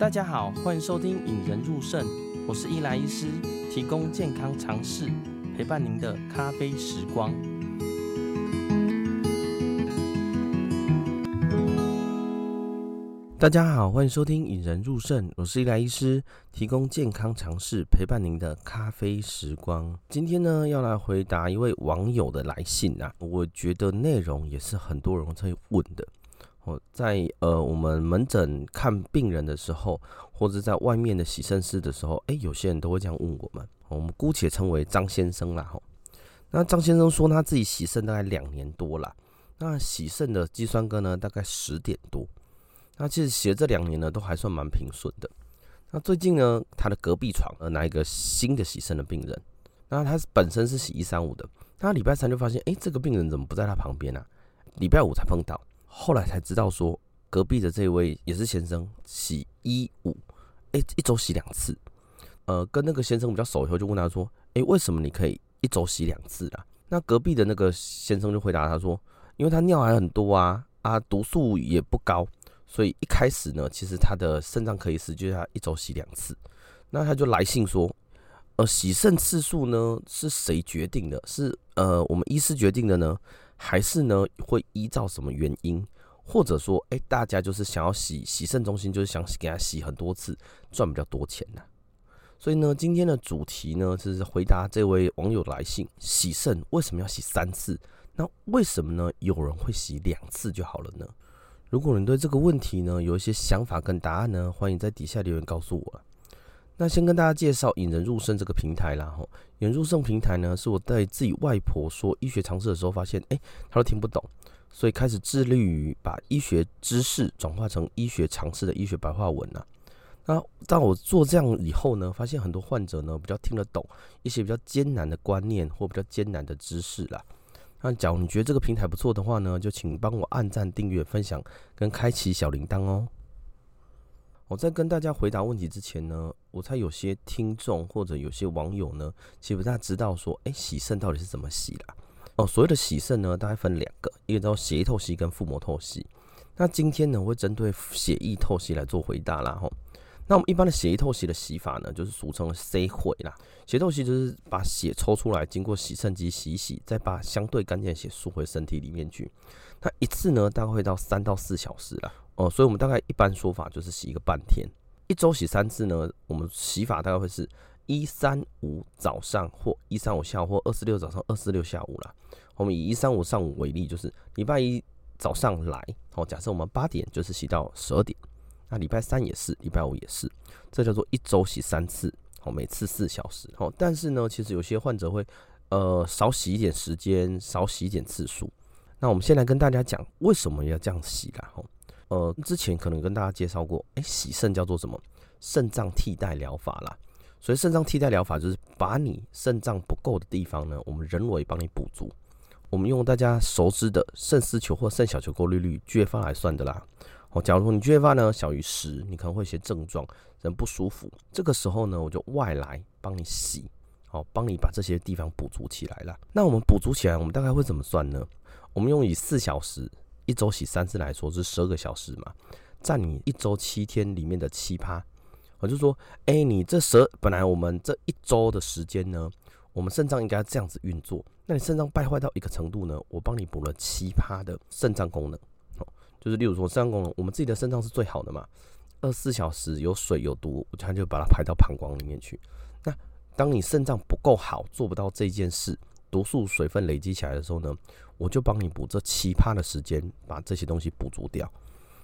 大家好，欢迎收听《引人入胜》，我是伊莱医师，提供健康常识，陪伴您的咖啡时光。大家好，欢迎收听《引人入胜》，我是伊莱医师，提供健康常识，陪伴您的咖啡时光。今天呢，要来回答一位网友的来信啊，我觉得内容也是很多人在问的。哦，在呃，我们门诊看病人的时候，或者在外面的洗肾室的时候，哎，有些人都会这样问我们。我们姑且称为张先生啦。吼，那张先生说他自己洗肾大概两年多了，那洗肾的肌酸铬呢，大概十点多。那其实洗了这两年呢，都还算蛮平顺的。那最近呢，他的隔壁床呃，来一个新的洗肾的病人，那他本身是洗一三五的，他礼拜三就发现，哎，这个病人怎么不在他旁边啊？礼拜五才碰到。后来才知道说，隔壁的这位也是先生，洗一五，哎，一周洗两次。呃，跟那个先生比较熟以后，就问他说，哎，为什么你可以一周洗两次啊？那隔壁的那个先生就回答他说，因为他尿还很多啊，啊，毒素也不高，所以一开始呢，其实他的肾脏科医师就他一周洗两次。那他就来信说，呃，洗肾次数呢是谁决定的？是呃我们医师决定的呢？还是呢，会依照什么原因，或者说，哎，大家就是想要洗洗肾中心，就是想给他洗很多次，赚比较多钱呢。所以呢，今天的主题呢，就是回答这位网友来信：洗肾为什么要洗三次？那为什么呢？有人会洗两次就好了呢？如果你对这个问题呢有一些想法跟答案呢，欢迎在底下留言告诉我。那先跟大家介绍引人入胜这个平台啦，吼，引人入胜平台呢，是我带自己外婆说医学常识的时候发现，哎、她都听不懂，所以开始致力于把医学知识转化成医学常识的医学白话文啊。那当我做这样以后呢，发现很多患者呢比较听得懂一些比较艰难的观念或比较艰难的知识啦。那假如你觉得这个平台不错的话呢，就请帮我按赞、订阅、分享跟开启小铃铛哦。我在跟大家回答问题之前呢，我猜有些听众或者有些网友呢，其实不大知道说，哎、洗肾到底是怎么洗啦？哦，所谓的洗肾呢，大概分两个，一个叫血液透析跟腹膜透析。那今天呢，我会针对血液透析来做回答啦。吼，那我们一般的血液透析的洗法呢，就是俗称的洗血啦。血透析就是把血抽出来，经过洗肾机洗洗，再把相对干净的血输回身体里面去。那一次呢，大概会到三到四小时啦。哦，所以我们大概一般说法就是洗一个半天，一周洗三次呢。我们洗法大概会是一三五早上或一三五下午或二四六早上二四六下午啦。我们以一三五上午为例，就是礼拜一早上来，哦，假设我们八点就是洗到十二点，那礼拜三也是，礼拜五也是，这叫做一周洗三次，哦，每次四小时。哦，但是呢，其实有些患者会呃少洗一点时间，少洗一点次数。那我们先来跟大家讲为什么要这样洗啦，吼。呃，之前可能跟大家介绍过，哎，洗肾叫做什么？肾脏替代疗法啦。所以肾脏替代疗法就是把你肾脏不够的地方呢，我们人为帮你补足。我们用大家熟知的肾丝球或肾小球过滤率 GFR 来算的啦。哦，假如说你 GFR 呢小于十，你可能会有些症状，人不舒服。这个时候呢，我就外来帮你洗，好，帮你把这些地方补足起来了。那我们补足起来，我们大概会怎么算呢？我们用以四小时。一周洗三次来说是十二个小时嘛，占你一周七天里面的七趴。我就说，哎、你这十本来我们这一周的时间呢，我们肾脏应该这样子运作，那你肾脏败坏到一个程度呢，我帮你补了七趴的肾脏功能。哦，就是例如说肾脏功能，我们自己的肾脏是最好的嘛，二十四小时有水有毒，它就把它排到膀胱里面去。那当你肾脏不够好，做不到这件事。毒素水分累积起来的时候呢，我就帮你补这七趴的时间，把这些东西补足掉。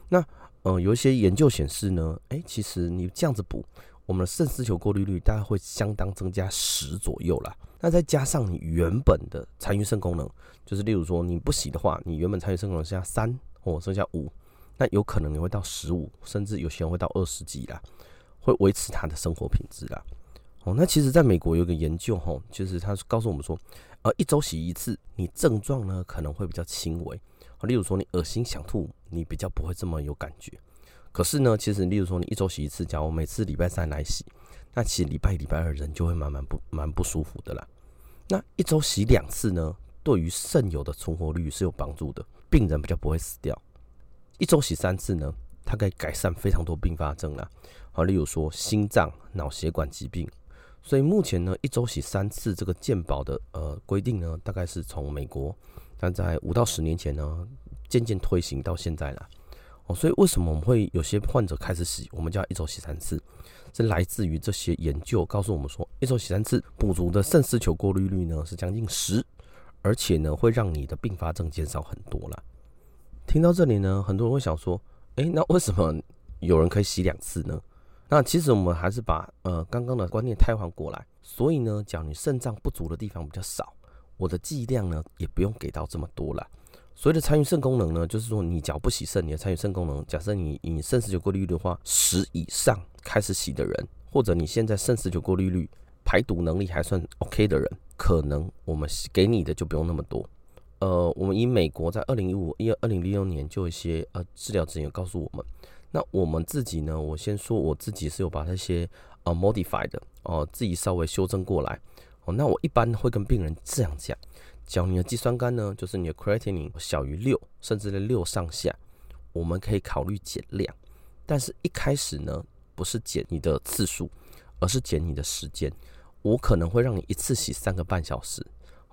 那呃，有一些研究显示呢，哎、其实你这样子补，我们的肾丝球过滤率大概会相当增加十左右啦。那再加上你原本的残余肾功能，就是例如说你不洗的话，你原本残余肾功能剩下三或剩下五，那有可能你会到十五，甚至有些人会到二十几啦，会维持他的生活品质啦。哦，那其实在美国有个研究，吼，就是他告诉我们说。呃，一周洗一次，你症状呢可能会比较轻微。例如说你恶心想吐，你比较不会这么有感觉。可是呢，其实例如说你一周洗一次，假如每次礼拜三来洗，那其实礼拜一、礼拜二人就会蛮蛮不蛮不舒服的啦。那一周洗两次呢，对于肾友的存活率是有帮助的，病人比较不会死掉。一周洗三次呢，它可以改善非常多并发症啦。好，例如说心脏、脑血管疾病。所以目前呢，一周洗三次这个健保的呃规定呢，大概是从美国，但在五到十年前呢，渐渐推行到现在了。哦，所以为什么我们会有些患者开始洗，我们叫一周洗三次？是来自于这些研究告诉我们说，一周洗三次补足的肾丝球过滤率呢是将近十，而且呢会让你的并发症减少很多了。听到这里呢，很多人会想说，哎，那为什么有人可以洗两次呢？那其实我们还是把呃刚刚的观念替换过来，所以呢，讲你肾脏不足的地方比较少，我的剂量呢也不用给到这么多了。所谓的参与肾功能呢，就是说你脚不洗肾，你的参与肾功能，假设你以肾十九过滤率的话，十以上开始洗的人，或者你现在肾十九过滤率排毒能力还算 OK 的人，可能我们给你的就不用那么多。呃，我们以美国在二零一五、一二零零六年就有一些呃治疗指引告诉我们，那我们自己呢，我先说我自己是有把那些呃 modified 哦、自己稍微修正过来哦，那我一般会跟病人这样讲。假如你的肌酸酐呢，就是你的 creatinine 小于六，甚至在六上下，我们可以考虑减量。但是一开始呢，不是减你的次数，而是减你的时间。我可能会让你一次洗三个半小时，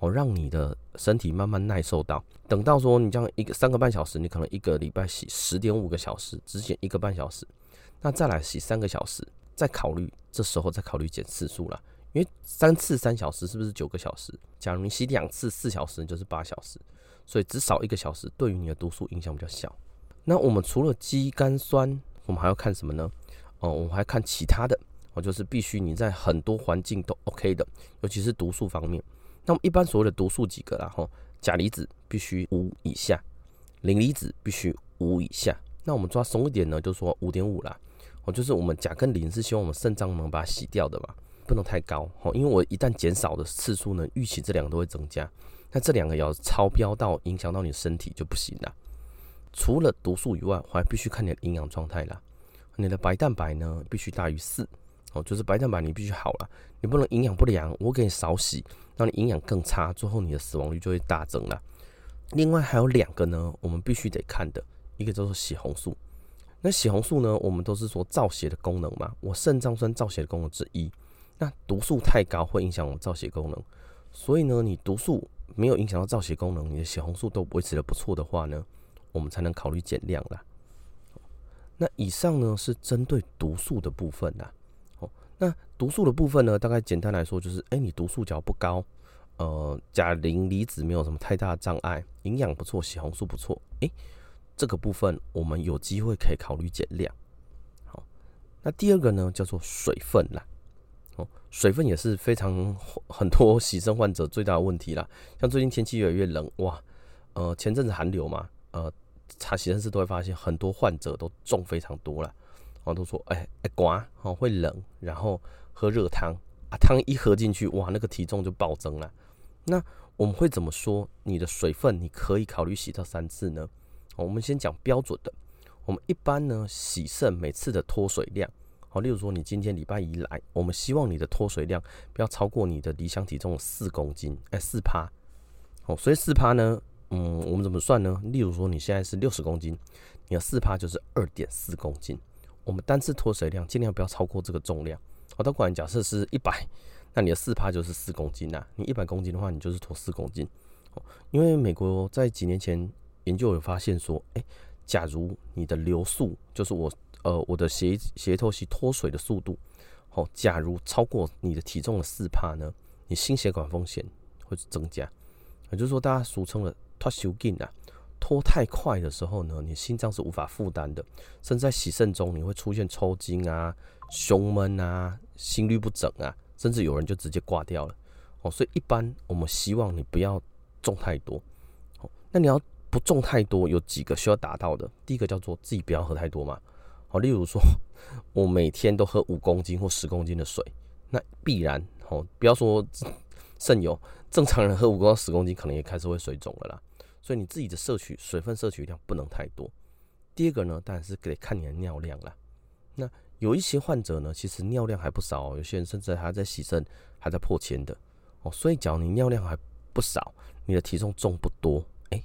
哦，让你的身体慢慢耐受到。等到说你这样一个三个半小时，你可能一个礼拜洗十点五个小时，只减一个半小时，那再来洗三个小时，再考虑这时候再考虑减次数了。因为三次三小时是不是九个小时？假如你洗两次四小时，就是八小时，所以只少一个小时，对于你的毒素影响比较小。那我们除了肌酐酸，我们还要看什么呢？哦，我们还看其他的，哦，就是必须你在很多环境都 OK 的，尤其是毒素方面。那么一般所谓的毒素几个啦？吼，钾离子必须五以下，磷离子必须五以下。那我们抓松一点呢，就说五点五啦。哦，就是我们钾跟磷是希望我们肾脏能把它洗掉的嘛。不能太高哦，因为我一旦减少的次数呢，预期这两个都会增加。那这两个要超标到影响到你身体就不行了。除了毒素以外，我还必须看你的营养状态啦。你的白蛋白呢，必须大于四哦，就是白蛋白你必须好了，你不能营养不良，我给你少洗，让你营养更差，最后你的死亡率就会大增了。另外还有两个呢，我们必须得看的，一个叫做血红素。那血红素呢，我们都是说造血的功能嘛，我肾脏算造血的功能之一。那毒素太高会影响我造血功能，所以呢，你毒素没有影响到造血功能，你的血红素都维持得不错的话呢，我们才能考虑减量啦。那以上呢是针对毒素的部分啦。那毒素的部分呢，大概简单来说就是，哎，你毒素只要不高，呃，钾磷离子没有什么太大的障碍，营养不错，血红素不错，哎，这个部分我们有机会可以考虑减量。好，那第二个呢叫做水分啦。哦，水分也是非常很多洗肾患者最大的问题啦。像最近天气越来越冷，哇，呃，前阵子寒流嘛，呃，查洗肾室都会发现很多患者都重非常多了。然后都说，哎、哎，刮，哦，会冷，然后喝热汤啊，汤一喝进去，哇，那个体重就暴增了。那我们会怎么说？你的水分你可以考虑洗到三次呢？我们先讲标准的，我们一般呢洗肾每次的脱水量。好，例如说你今天礼拜一来，我们希望你的脱水量不要超过你的理想体重四公斤，哎，四趴。哦，所以四趴呢，嗯，我们怎么算呢？例如说你现在是六十公斤，你的四趴就是二点四公斤。我们单次脱水量尽量不要超过这个重量。好，那果然假设是一百，那你的四趴就是四公斤呐。你一百公斤的话，你就是脱四公斤。哦，因为美国在几年前研究有发现说，哎，假如你的流速就是我。呃，我的鞋鞋透析脱水的速度，哦，假如超过你的体重的四趴呢，你心血管风险会增加。也就是说，大家俗称的脱手紧啊，脱太快的时候呢，你心脏是无法负担的，甚至在洗肾中你会出现抽筋啊、胸闷啊、心律不整啊，甚至有人就直接挂掉了。哦，所以一般我们希望你不要重太多。哦，那你要不重太多，有几个需要达到的，第一个叫做自己不要喝太多嘛。好，例如说，我每天都喝五公斤或十公斤的水，那必然哦，不要说 肾油，正常人喝五公到十公斤，可能也开始会水肿了啦。所以你自己的摄取水分摄取量不能太多。第二个呢，当然是得看你的尿量啦。那有一些患者呢，其实尿量还不少哦，有些人甚至还在洗肾，还在破千的哦。所以，假如你尿量还不少，你的体重重不多，哎，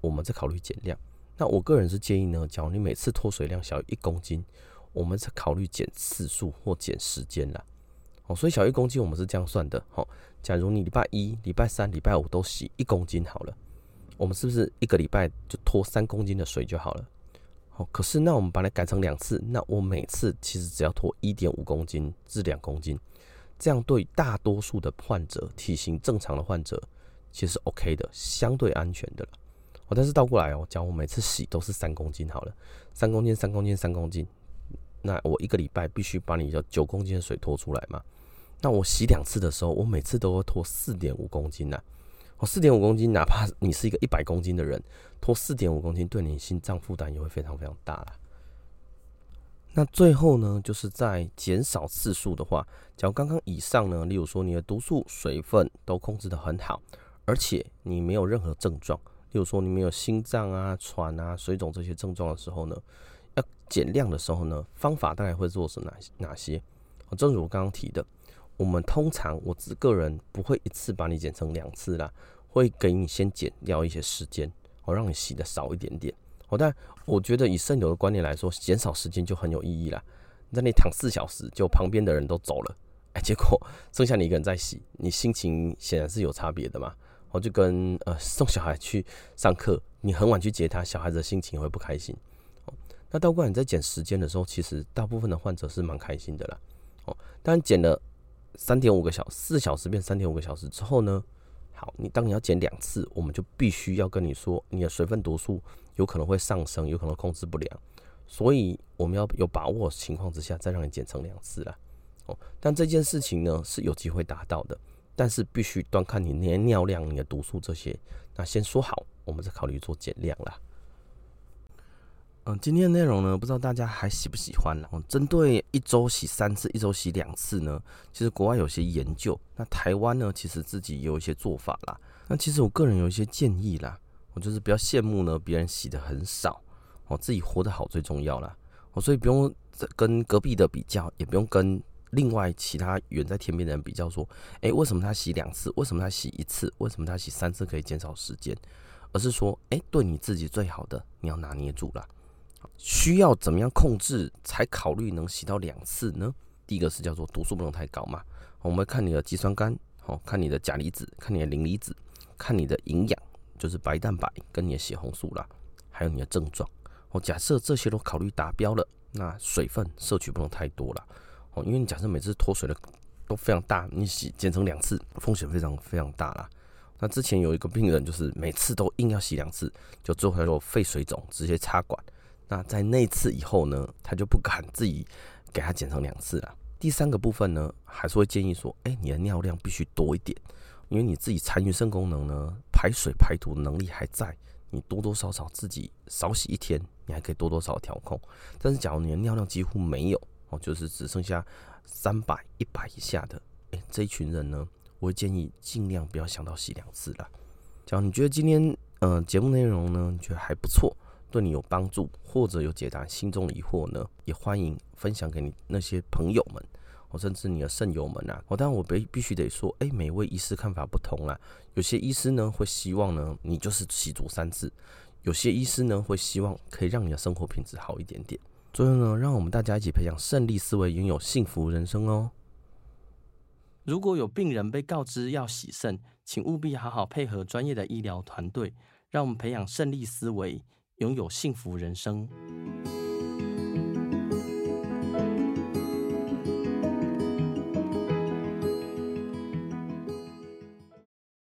我们再考虑减量。那我个人是建议呢，假如你每次脱水量小于一公斤，我们再考虑减次数或减时间啦。哦，所以小一公斤我们是这样算的。好，假如你礼拜一、礼拜三、礼拜五都洗一公斤好了，我们是不是一个礼拜就脱三公斤的水就好了？好，可是那我们把它改成两次，那我每次其实只要脱一点五公斤至两公斤，这样对大多数的患者，体型正常的患者，其实 OK 的，相对安全的了。哦，但是倒过来哦，假如我每次洗都是三公斤好了，三公斤、三公斤、三公斤，那我一个礼拜必须把你的九公斤的水拖出来嘛？那我洗两次的时候，我每次都会拖四点五公斤呐。哦，四点五公斤，哪怕你是一个一百公斤的人，拖四点五公斤，对你心脏负担也会非常非常大了。那最后呢，就是在减少次数的话，假如刚刚以上呢，例如说你的毒素、水分都控制得很好，而且你没有任何症状，例如说你没有心脏啊、喘啊、水肿这些症状的时候呢，要减量的时候呢，方法大概会做是哪哪些？正如我刚刚提的。我们通常，我自个人不会一次把你剪成两次啦，会给你先减掉一些时间，我让你洗的少一点点。哦，但我觉得以肾友的观念来说，减少时间就很有意义啦。你在那里躺四小时，就旁边的人都走了，哎，结果剩下你一个人在洗，你心情显然是有差别的嘛。我就跟呃送小孩去上课，你很晚去接他，小孩子的心情会不开心。哦，那倒过来你在减时间的时候，其实大部分的患者是蛮开心的啦。哦，但减了。三点五个小，四小时变三点五个小时之后呢？好，你当你要减两次，我们就必须要跟你说，你的水分毒素有可能会上升，有可能控制不良，所以我们要有把握情况之下再让你减成两次啦。哦，但这件事情呢是有机会达到的，但是必须端看你那些尿量、你的毒素这些。那先说好，我们再考虑做减量啦。嗯，今天的内容呢，不知道大家还喜不喜欢呢？哦，针对一周洗三次、一周洗两次呢，其实国外有些研究，那台湾呢，其实自己有一些做法啦。那其实我个人有一些建议啦，我就是比较羡慕呢，别人洗的很少，哦，自己活得好最重要啦。哦，所以不用跟隔壁的比较，也不用跟另外其他远在天边的人比较，说，哎，为什么他洗两次？为什么他洗一次？为什么他洗三次可以减少时间？而是说，哎，对你自己最好的，你要拿捏住了。需要怎么样控制才考虑能洗到两次呢？第一个是叫做毒素不能太高嘛，我们看你的肌酸酐，哦，看你的钾离子，看你的磷离子，看你的营养，就是白蛋白跟你的血红素啦，还有你的症状。哦，假设这些都考虑达标了，那水分摄取不能太多了，哦，因为你假设每次脱水的都非常大，你洗减成两次，风险非常非常大啦。那之前有一个病人就是每次都硬要洗两次，就最后他就肺水肿，直接插管。那在那次以后呢，他就不敢自己给他减成两次了。第三个部分呢，还是会建议说，哎，你的尿量必须多一点，因为你自己残余肾功能呢，排水排毒能力还在，你多多少少自己少洗一天，你还可以多多少少调控。但是假如你的尿量几乎没有哦，就是只剩下三百、一百以下的，哎，这一群人呢，我会建议尽量不要想到洗两次了。假如你觉得今天嗯、呃、节目内容呢，你觉得还不错。对你有帮助，或者有解答心中疑惑呢，也欢迎分享给你那些朋友们，或甚至你的肾友们啊。我当然我必必须得说，哎，每位医师看法不同啦。有些医师呢会希望呢你就是洗足三次，有些医师呢会希望可以让你的生活品质好一点点。最后呢，让我们大家一起培养胜利思维，拥有幸福人生哦。如果有病人被告知要洗肾，请务必好好配合专业的医疗团队，让我们培养胜利思维。拥有幸福人生。